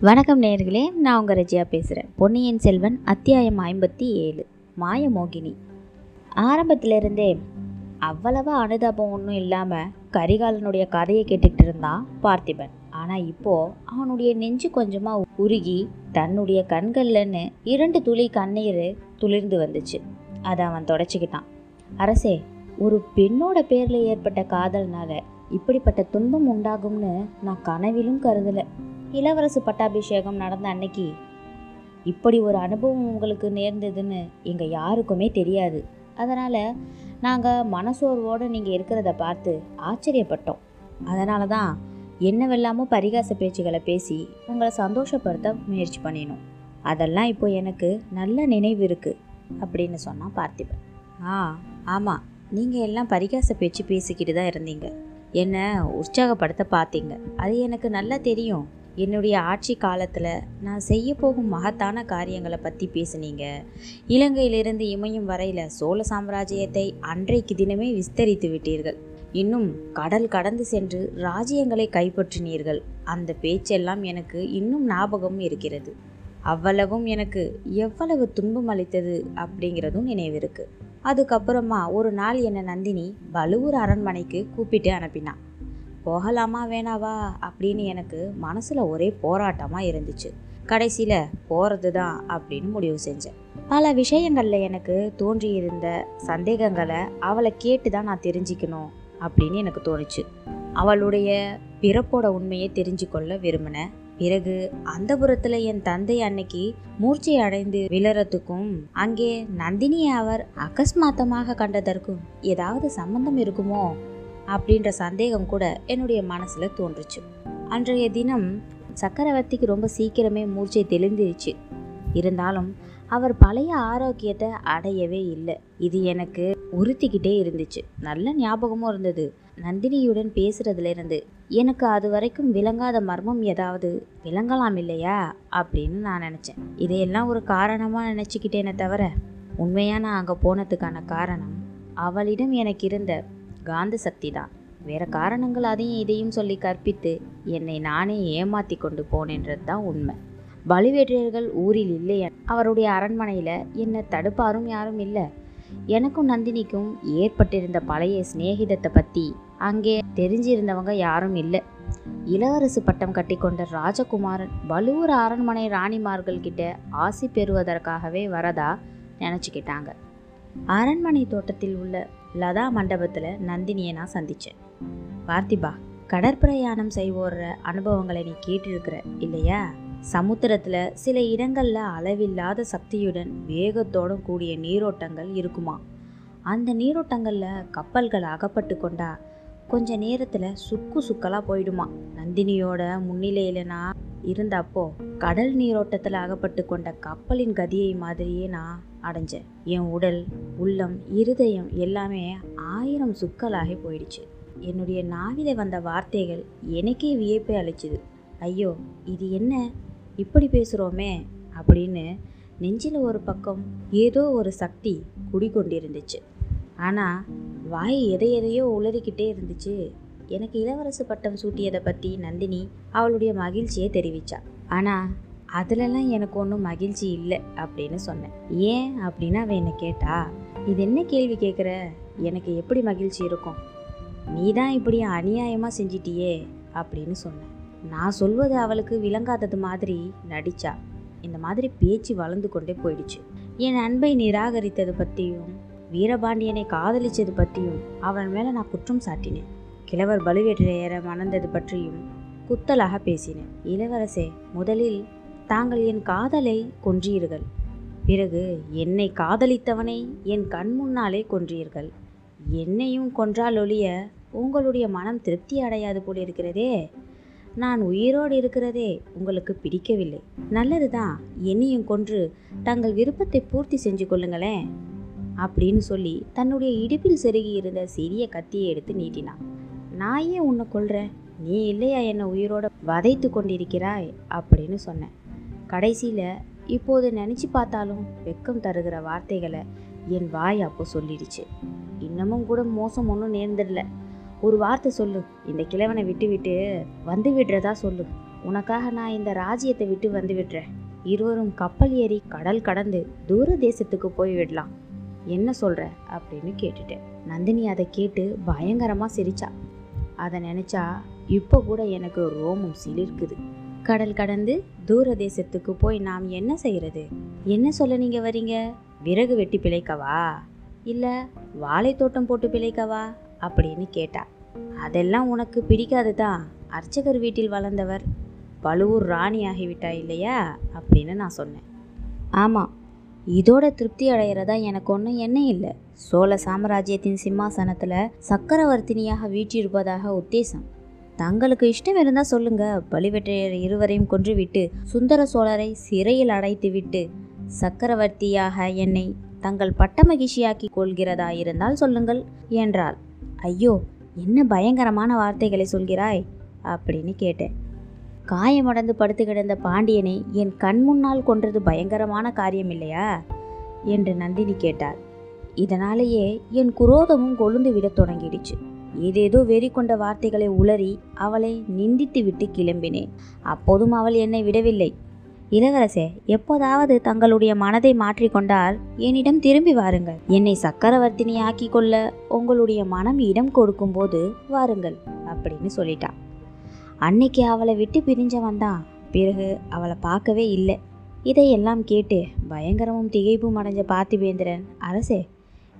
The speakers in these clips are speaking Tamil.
வணக்கம் நேர்களே நான் உங்கள் ரஜியா பேசுகிறேன் பொன்னியின் செல்வன் அத்தியாயம் ஐம்பத்தி ஏழு மாயமோகினி. ஆரம்பத்திலிருந்தே அவ்வளவா அனுதாபம் ஒன்றும் இல்லாமல் கரிகாலனுடைய கதையை கேட்டுக்கிட்டு இருந்தான் பார்த்திபன். ஆனால் இப்போது அவனுடைய நெஞ்சு கொஞ்சமாக உருகி தன்னுடைய கண்கள்லன்னு இரண்டு துளி கண்ணீர் துளிர்ந்து வந்துச்சு. அதை அவன் தொடச்சிக்கிட்டான். அரசே ஒரு பெண்ணோட பேரில் ஏற்பட்ட காதல்னால இப்படிப்பட்ட துன்பம் உண்டாகும்னு நான் கனவிலும் கருதலை. இளவரசு பட்டாபிஷேகம் நடந்த அன்னைக்கு இப்படி ஒரு அனுபவம் உங்களுக்கு நேர்ந்ததுன்னு எங்கள் யாருக்குமே தெரியாது. அதனால் நாங்கள் மனசோர்வோடு நீங்கள் இருக்கிறத பார்த்து ஆச்சரியப்பட்டோம். அதனால தான் என்னவெல்லாமோ பரிகாச பேச்சுகளை பேசி உங்களை சந்தோஷப்படுத்த முயற்சி பண்ணினோம். அதெல்லாம் இப்போ எனக்கு நல்ல நினைவு இருக்குது அப்படின்னு சொன்னான் பார்த்திபன். ஆ ஆமாம் நீங்கள் எல்லாம் பரிகாச பேச்சு பேசிக்கிட்டு தான் இருந்தீங்க. என்னை உற்சாகப்படுத்த பார்த்தீங்க. அது எனக்கு நல்லா தெரியும். என்னுடைய ஆட்சி காலத்தில் நான் செய்ய போகும் மகத்தான காரியங்களை பற்றி பேசுனீங்க. இலங்கையிலிருந்து இமயம் வரையில் சோழ சாம்ராஜ்யத்தை அன்றைக்கு தினமே விஸ்தரித்து விட்டீர்கள். இன்னும் கடல் கடந்து சென்று ராஜ்யங்களை கைப்பற்றினீர்கள். அந்த பேச்செல்லாம் எனக்கு இன்னும் ஞாபகம் இருக்கிறது. அவ்வளவும் எனக்கு எவ்வளவு துன்பம் அளித்தது அப்படிங்கிறதும் நினைவிருக்கு. அதுக்கப்புறமா ஒரு நாள் என்னை நந்தினி பலுவூர் அரண்மனைக்கு கூப்பிட்டு அனுப்பினான். போகலாமா வேணாவா? அப்படின்னு எனக்கு மனசில் ஒரே போராட்டமாக இருந்துச்சு. கடைசியில் போகிறது தான் அப்படின்னு முடிவு செஞ்சேன். பல விஷயங்களில் எனக்கு தோன்றியிருந்த சந்தேகங்களை அவளை கேட்டு தான் நான் தெரிஞ்சுக்கணும் அப்படின்னு எனக்கு தோணுச்சு. அவளுடைய பிறப்போட உண்மையை தெரிஞ்சு கொள்ள விரும்பினேன். பிறகு அந்த புறத்தில் என் தந்தை அன்னைக்கு மூர்ச்சை அடைந்து விழறதுக்கும் அங்கே நந்தினியை அவர் அகஸ்மாத்தமாக கண்டதற்கும் ஏதாவது சம்பந்தம் இருக்குமோ? அப்படின்ற சந்தேகம் கூட என்னுடைய மனசில் தோன்றுச்சு. அன்றைய தினம் சக்கரவர்த்திக்கு ரொம்ப சீக்கிரமே மூர்ச்சை தெளிந்துருச்சு. இருந்தாலும் அவர் பழைய ஆரோக்கியத்தை அடையவே இல்லை. இது எனக்கு உறுத்திக்கிட்டே இருந்துச்சு. நல்ல ஞாபகமும் இருந்தது. நந்தினியுடன் பேசுகிறதுலேருந்து எனக்கு அது வரைக்கும் விளங்காத மர்மம் ஏதாவது விளங்கலாம் இல்லையா? அப்படின்னு நான் நினச்சேன். இதையெல்லாம் ஒரு காரணமாக நினச்சிக்கிட்டேனே தவிர உண்மையாக நான் அங்கே போனதுக்கான காரணம் அவளிடம் எனக்கு இருந்த காந்த சக்தி தான். வேற காரணங்கள் அதையும் இதையும் சொல்லி கற்பித்து என்னை நானே ஏமாத்தி கொண்டு போனேன்றது தான் உண்மை. பழுவேற்றையர்கள் ஊரில் இல்லை அவருடைய அரண்மனையில் என்னை தடுப்பாரும் யாரும் இல்லை. எனக்கும் நந்தினிக்கும் ஏற்பட்டிருந்த பழைய சிநேகிதத்தை பற்றி அங்கே தெரிஞ்சிருந்தவங்க யாரும் இல்லை. இளவரசு பட்டம் கட்டிக்கொண்ட ராஜகுமாரன் பலுவூர் அரண்மனை ராணிமார்கள் கிட்ட ஆசி பெறுவதற்காகவே வரதா நினச்சிக்கிட்டாங்க. அரண்மனை தோட்டத்தில் உள்ள லதா மண்டபத்தில் நந்தினியை நான் சந்தித்தேன் பார்த்திபா கடற்பிரயாணம் செய்வோர அனுபவங்களை நீ கேட்டிருக்கிற இல்லையா? சமுத்திரத்தில் சில இடங்களில் அளவில்லாத சக்தியுடன் வேகத்தோடும் கூடிய நீரோட்டங்கள் இருக்குமா? அந்த நீரோட்டங்களில் கப்பல்கள் அகப்பட்டு கொண்டா கொஞ்ச நேரத்தில் சுக்கு சுக்கலாக போயிடுமா? நந்தினியோட முன்னிலையில் நான் இருந்தப்போ கடல் நீரோட்டத்தில் அகப்பட்டு கொண்ட கப்பலின் கதியை மாதிரியே நான் அடைஞ்சேன் என் உடல் உள்ளம் இருதயம் எல்லாமே ஆயிரம் சுக்கலாகி போயிடுச்சு. என்னுடைய நாவில வந்த வார்த்தைகள் எனக்கே வியப்பை அளிச்சுது. ஐயோ இது என்ன? இப்படி பேசுகிறோமே அப்படின்னு நெஞ்சில் ஒரு பக்கம் ஏதோ ஒரு சக்தி குடிகொண்டிருந்துச்சு. ஆனால் வாய் எதை எதையோ உளறிக்கிட்டே இருந்துச்சு. எனக்கு இளவரசு பட்டம் சூட்டியதை பற்றி நந்தினி அவளுடைய மகிழ்ச்சியை தெரிவிச்சா. ஆனால் அதுலலாம் எனக்கு ஒன்றும் மகிழ்ச்சி இல்லை அப்படின்னு சொன்னேன். ஏன் அப்படின்னு அவன் என்னை கேட்டா இது என்ன கேள்வி கேட்குற எனக்கு எப்படி மகிழ்ச்சி இருக்கும்? நீ தான் இப்படி அநியாயமாக செஞ்சிட்டியே அப்படின்னு சொன்னேன். நான் சொல்வது அவளுக்கு விளங்காதது மாதிரி நடிச்சா இந்த மாதிரி பேச்சு வளர்ந்து கொண்டே போயிடுச்சு. என் அன்பை நிராகரித்தது பற்றியும் வீரபாண்டியனை காதலிச்சது பற்றியும் அவன் மேலே நான் குற்றம் சாட்டினேன். கிழவர் பழுவேற்றையரை மணந்தது பற்றியும் குத்தலாக பேசினேன். இளவரசே முதலில் தாங்கள் என் காதலை கொன்றீர்கள். பிறகு என்னை காதலித்தவனை என் கண் முன்னாலே கொன்றீர்கள். என்னையும் கொன்றால் ஒழிய உங்களுடைய மனம் திருப்தி அடையாது போல் இருக்கிறதே. நான் உயிரோடு இருக்கிறதே உங்களுக்கு பிடிக்கவில்லை. நல்லது தான் என்னையும் கொன்று தங்கள் விருப்பத்தை பூர்த்தி செஞ்சு கொள்ளுங்களேன். அப்படின்னு சொல்லி தன்னுடைய இடுப்பில் செருகி இருந்த சிறிய கத்தியை எடுத்து நீட்டினான். நான் ஏன் உன்னை கொள்கிறேன் நீ இல்லையா என்னை உயிரோட வதைத்து கொண்டிருக்கிறாய்? அப்படின்னு சொன்னேன். கடைசியில் இப்போது நினச்சி பார்த்தாலும் வெக்கம் தருகிற வார்த்தைகளை என் வாய் அப்போ சொல்லிடுச்சு. இன்னமும் கூட மோசம் ஒன்றும் நேர்ந்துடல. ஒரு வார்த்தை சொல்லு. இந்த கிழவனை விட்டு விட்டு வந்து விடுறதா சொல்லு. உனக்காக நான் இந்த ராஜ்யத்தை விட்டு வந்து விடுறேன். இருவரும் கப்பல் ஏறி கடல் கடந்து தூர தேசத்துக்கு போய் விடலாம். என்ன சொல்கிற அப்படின்னு கேட்டுட்டேன். நந்தினி அதை கேட்டு பயங்கரமாக சிரிச்சா. அதை நினச்சா இப்போ கூட எனக்கு ரோமம் சிலிர்க்குது. கடல் கடந்து தூர தேசத்துக்கு போய் நாம் என்ன செய்கிறது? என்ன சொல்ல நீங்கள் வரீங்க? விறகு வெட்டி பிழைக்கவா? இல்லை வாழைத்தோட்டம் போட்டு பிழைக்கவா? அப்படின்னு கேட்டா. அதெல்லாம் உனக்கு பிடிக்காது தான் அர்ச்சகர் வீட்டில் வளர்ந்தவர் பழுவூர் ராணி ஆகிவிட்டா இல்லையா? அப்படின்னு நான் சொன்னேன். ஆமாம் இதோட திருப்தி அடையிறதா எனக்கு ஒன்றும் என்ன இல்லை. சோழ சாம்ராஜ்யத்தின் சிம்மாசனத்தில் சக்கரவர்த்தினியாக வீற்றிருப்பதாக உத்தேசம். தங்களுக்கு இஷ்டம் இருந்தால் சொல்லுங்க. பழுவேற்றையர் இருவரையும் கொன்றுவிட்டு சுந்தர சோழரை சிறையில் அடைத்துவிட்டு சக்கரவர்த்தியாக என்னை தங்கள் பட்ட மகிழ்ச்சியாக்கி கொள்கிறதா இருந்தால் சொல்லுங்கள் என்றாள். ஐயோ என்ன பயங்கரமான வார்த்தைகளை சொல்கிறாய்? அப்படின்னு கேட்டேன். காயமடைந்து படுத்து கிடந்த பாண்டியனை என் கண் முன்னால் கொன்றது பயங்கரமான காரியம் இல்லையா என்று நந்தினி கேட்டாள். இதனாலேயே என் குரோதமும் கொழுந்து விடத் தொடங்கிடுச்சு. ஏதேதோ வெறி கொண்ட வார்த்தைகளை உளறி அவளை நிந்தித்து விட்டு கிளம்பினேன். அப்போதும் அவள் என்னை விடவில்லை. இளவரசே எப்போதாவது தங்களுடைய மனதை மாற்றிக்கொண்டால் என்னிடம் திரும்பி வாருங்கள். என்னை சக்கரவர்த்தினி ஆக்கி கொள்ள உங்களுடைய மனம் இடம் கொடுக்கும்போது வாருங்கள் அப்படின்னு சொல்லிட்டான் அன்னைக்கு அவளை விட்டு பிரிஞ்சவன் தான் பிறகு அவளை பார்க்கவே இல்லை. இதையெல்லாம் கேட்டு பயங்கரமும் திகைப்பும் அடைஞ்ச பார்த்திவேந்திரன் அரசே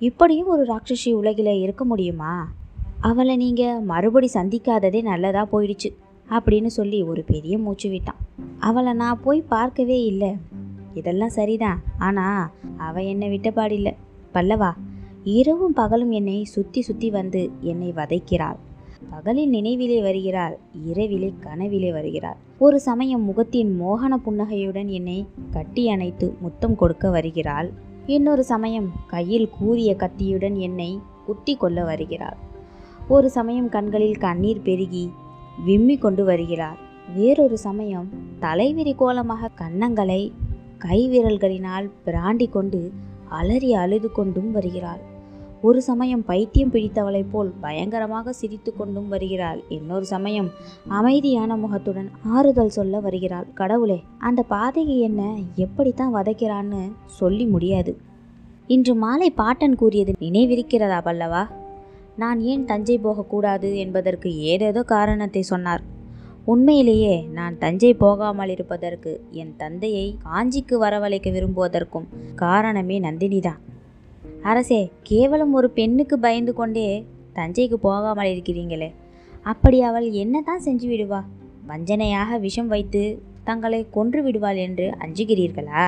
இப்படியும் ஒரு ராட்சசி உலகில் இருக்க முடியுமா? அவளை நீங்கள் மறுபடி சந்திக்காததே நல்லதாக போயிடுச்சு அப்படின்னு சொல்லி ஒரு பெரிய மூச்சு விட்டான். அவளை நான் போய் பார்க்கவே இல்லை. இதெல்லாம் சரிதான். ஆனால் அவள் என்னை விட்டபாடில்லை பல்லவா இரவும் பகலும் என்னை சுற்றி சுற்றி வந்து என்னை வதைக்கிறாள். பகலில் நினைவிலே வருகிறாள் இரவிலே கனவிலே வருகிறாள். ஒரு சமயம் முகத்தின் மோகன புன்னகையுடன் என்னை கட்டி அணைத்து முத்தம் கொடுக்க வருகிறாள். இன்னொரு சமயம் கையில் கூரிய கத்தியுடன் என்னை குத்தி கொள்ள வருகிறாள். ஒரு சமயம் கண்களில் கண்ணீர் பெருகி விம்மி கொண்டு வருகிறாள் வேறொரு சமயம் தலைவிரி கோலமாக கன்னங்களை கைவிரல்களினால் பிராண்டி கொண்டு அலறி அழுது கொண்டும் வருகிறாள். ஒரு சமயம் பைத்தியம் பிடித்தவளைப் போல் பயங்கரமாக சிரித்து கொண்டும் வருகிறாள். இன்னொரு சமயம் அமைதியான முகத்துடன் ஆறுதல் சொல்ல வருகிறாள். கடவுளே அந்த பாதையை என்ன எப்படித்தான் வதைக்கிறான்னு சொல்லி முடியாது. இன்று மாலை பாட்டன் கூறியது நினைவிருக்கிறதா பல்லவா? நான் ஏன் தஞ்சை போகக்கூடாது என்பதற்கு ஏதேதோ காரணத்தை சொன்னார். உண்மையிலேயே நான் தஞ்சை போகாமல் இருப்பதற்கு என் தந்தையை காஞ்சிக்கு வரவழைக்க விரும்புவதற்கும் காரணமே நந்தினிதான். அரசே கேவலம் ஒரு பெண்ணுக்கு பயந்து கொண்டே தஞ்சைக்கு போகாமல் இருக்கிறீங்களே. அப்படி அவள் என்ன தான் செஞ்சு விடுவா? வஞ்சனையாக விஷம் வைத்து தங்களை கொன்று விடுவாள் என்று அஞ்சுகிறீர்களா?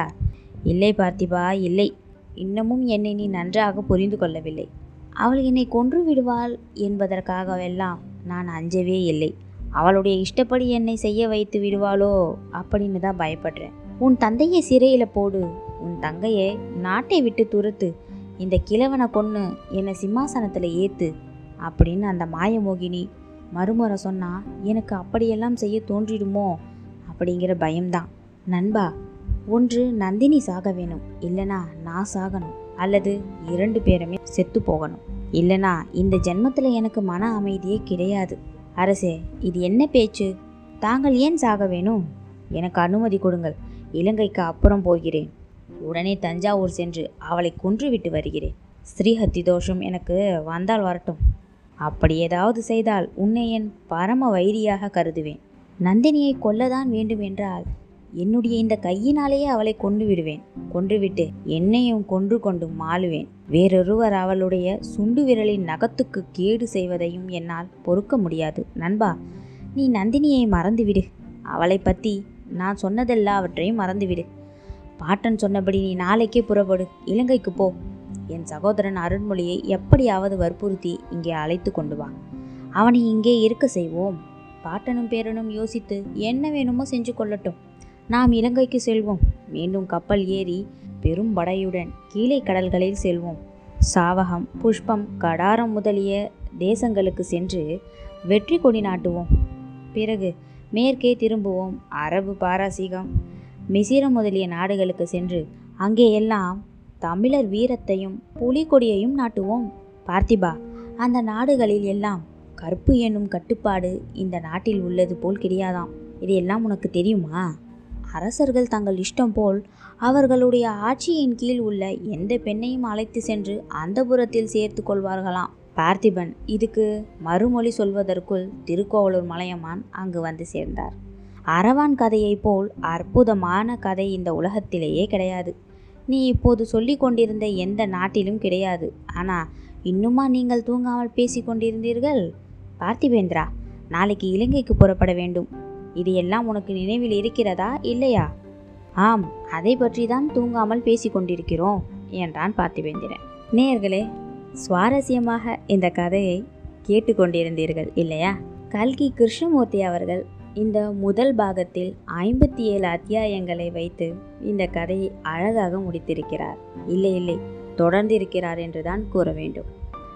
இல்லை பார்த்திபா இல்லை. இன்னமும் என்னை நீ நன்றாக புரிந்து கொள்ளவில்லை. அவள் என்னை கொன்று விடுவாள் என்பதற்காகவெல்லாம் நான் அஞ்சவே இல்லை. அவளுடைய இஷ்டப்படி என்னை செய்ய வைத்து விடுவாளோ அப்படின்னு தான் பயப்படுறேன். உன் தந்தையை சிறையில் போடு. உன் தங்கையை நாட்டை விட்டு துரத்து. இந்த கிழவனை கொன்று என்னை சிம்மாசனத்தில் ஏற்று அப்படின்னு அந்த மாயமோகினி மறுமுறை சொன்னால் எனக்கு அப்படியெல்லாம் செய்ய தோன்றிடுமோ? அப்படிங்கிற பயம்தான். நண்பா ஒன்று நந்தினி சாக வேணும். இல்லைனா நான் சாகணும். அல்லது இரண்டு பேருமே செத்து போகணும். இல்லைனா இந்த ஜென்மத்தில் எனக்கு மன அமைதியே கிடையாது. அரசே இது என்ன பேச்சு? தாங்கள் ஏன் சாக வேணும்? எனக்கு அனுமதி கொடுங்கள். இலங்கைக்கு அப்புறம் போகிறேன். உடனே தஞ்சாவூர் சென்று அவளை கொன்றுவிட்டு வருகிறேன். ஸ்ரீஹத்தி தோஷம் எனக்கு வந்தால் வரட்டும். அப்படி ஏதாவது செய்தால் உன்னை என் பரம வைரியாக கருதுவேன். நந்தினியை கொல்லதான் வேண்டும் என்றால் என்னுடைய இந்த கையினாலேயே அவளை கொண்டு விடுவேன். கொன்றுவிட்டு என்னையும் கொன்று கொண்டு மாளுவேன். வேறொருவர் அவளுடைய சுண்டு விரலின் நகத்துக்கு கேடு செய்வதையும் என்னால் பொறுக்க முடியாது. நண்பா நீ நந்தினியை மறந்துவிடு. அவளை பற்றி நான் சொன்னதெல்லாவற்றையும் மறந்துவிடு. பாட்டன் சொன்னபடி நீ நாளைக்கே புறப்படு. இலங்கைக்கு போ. என் சகோதரன் அருண்மொழியை எப்படியாவது வற்புறுத்தி இங்கே அழைத்து கொண்டு வா. அவனை இங்கே இருக்க செய்வோம். பாட்டனும் பேரனும் யோசித்து என்ன வேணுமோ செஞ்சு கொள்ளட்டும். நாம் இலங்கைக்கு செல்வோம். மீண்டும் கப்பல் ஏறி பெரும் படையுடன் கீழே கடல்களில் செல்வோம். சாவகம் புஷ்பம் கடாரம் முதலிய தேசங்களுக்கு சென்று வெற்றி கொடி நாட்டுவோம். பிறகு மேற்கே திரும்புவோம். அரபு பாரசீகம் மிசிரம் முதலிய நாடுகளுக்கு சென்று அங்கே எல்லாம் தமிழர் வீரத்தையும் புலிகொடியையும் நாட்டுவோம். பார்த்திபா அந்த நாடுகளில் எல்லாம் கற்பு என்னும் கட்டுப்பாடு இந்த நாட்டில் உள்ளது போல் கிடையாதாம். இது எல்லாம் உனக்கு தெரியுமா? அரசர்கள் தங்கள் இஷ்டம் போல் அவர்களுடைய ஆட்சியின் கீழ் உள்ள எந்த பெண்ணையும் அழைத்து சென்று அந்த புறத்தில் சேர்த்து கொள்வார்களாம். பார்த்திபன் இதுக்கு மறுமொழி சொல்வதற்குள் திருக்கோவலூர் மலையமான் அங்கு வந்து சேர்ந்தார். அரவான் கதையைப் போல் அற்புதமான கதை இந்த உலகத்திலேயே கிடையாது. நீ இப்போது சொல்லி கொண்டிருந்த எந்த நாட்டிலும் கிடையாது. ஆனால் இன்னுமா நீங்கள் தூங்காமல் பேசி கொண்டிருந்தீர்கள்? பார்த்திபேந்திரா நாளைக்கு இலங்கைக்கு புறப்பட வேண்டும். இது எல்லாம் உனக்கு நினைவில் இருக்கிறதா இல்லையா? ஆம் அதை பற்றி தான் தூங்காமல் பேசி கொண்டிருக்கிறோம் என்றான் பார்த்திபேந்திரன். நேயர்களே சுவாரஸ்யமாக இந்த கதையை கேட்டுக்கொண்டிருந்தீர்கள் இல்லையா? கல்கி கிருஷ்ணமூர்த்தி அவர்கள் இந்த முதல் பாகத்தில் ஐம்பத்தி ஏழு அத்தியாயங்களை வைத்து இந்த கதையை அழகாக முடித்திருக்கிறார். இல்லை இல்லை தொடர்ந்து இருக்கிறார் என்றுதான் கூற வேண்டும்.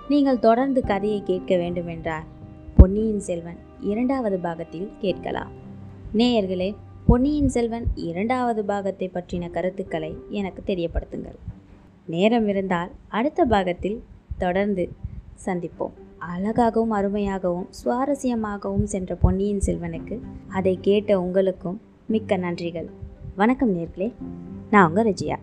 நீங்கள் தொடர்ந்து கதையை கேட்க வேண்டுமென்றால் பொன்னியின் செல்வன் இரண்டாவது பாகத்தில் கேட்கலாம். நேயர்களே பொன்னியின் செல்வன் இரண்டாவது பாகத்தை பற்றின கருத்துக்களை எனக்கு தெரியப்படுத்துங்கள். நேரம் இருந்தால் அடுத்த பாகத்தில் தொடர்ந்து சந்திப்போம். அழகாகவும் அருமையாகவும் சுவாரஸ்யமாகவும் சென்ற பொன்னியின் செல்வனுக்கு அதை கேட்ட உங்களுக்கும் மிக்க நன்றிகள். வணக்கம் நேர்களே நான் உங்கள் ரஜியா.